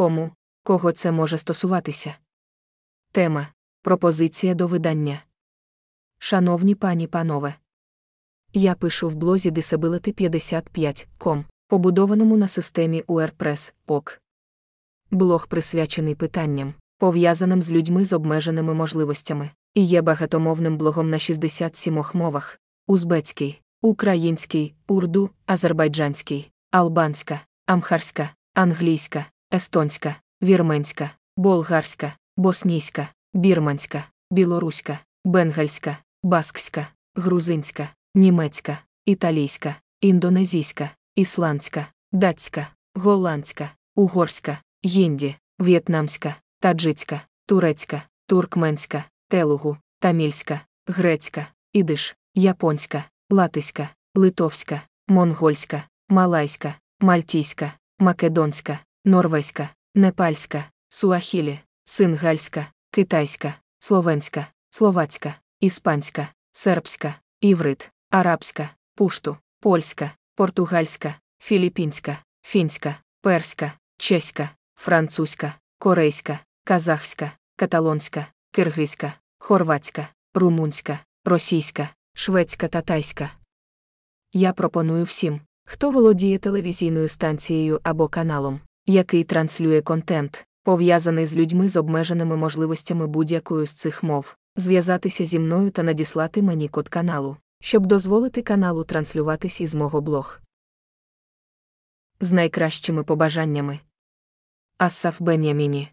Кому, кого це може стосуватися? Тема Пропозиція до видання. Шановні пані панове. Я пишу в блозі Disability55.com, побудованому на системі WordPress ОК. Блог присвячений питанням, пов'язаним з людьми з обмеженими можливостями, і є багатомовним блогом на 67 мовах: узбецький, український, урду, азербайджанський, албанська, амхарська, англійська, естонська, вірменська, болгарська, боснійська, бірманська, білоруська, бенгальська, баскська, грузинська, німецька, італійська, індонезійська, ісландська, датська, голландська, угорська, гінді, в'єтнамська, таджицька, турецька, туркменська, телугу, тамільська, грецька, ідиш, японська, латиська, литовська, монгольська, малайська, мальтійська, македонська, норвезька, непальська, суахілі, сингальська, китайська, словенська, словацька, іспанська, сербська, іврит, арабська, пушту, польська, португальська, філіппінська, фінська, перська, чеська, французька, корейська, казахська, каталонська, киргизька, хорватська, румунська, російська, шведська та тайська. Я пропоную всім, хто володіє телевізійною станцією або каналом, який транслює контент, пов'язаний з людьми з обмеженими можливостями будь-якою з цих мов, зв'язатися зі мною та надіслати мені код каналу, щоб дозволити каналу транслюватись із мого блог. З найкращими побажаннями. Ассаф Беняміні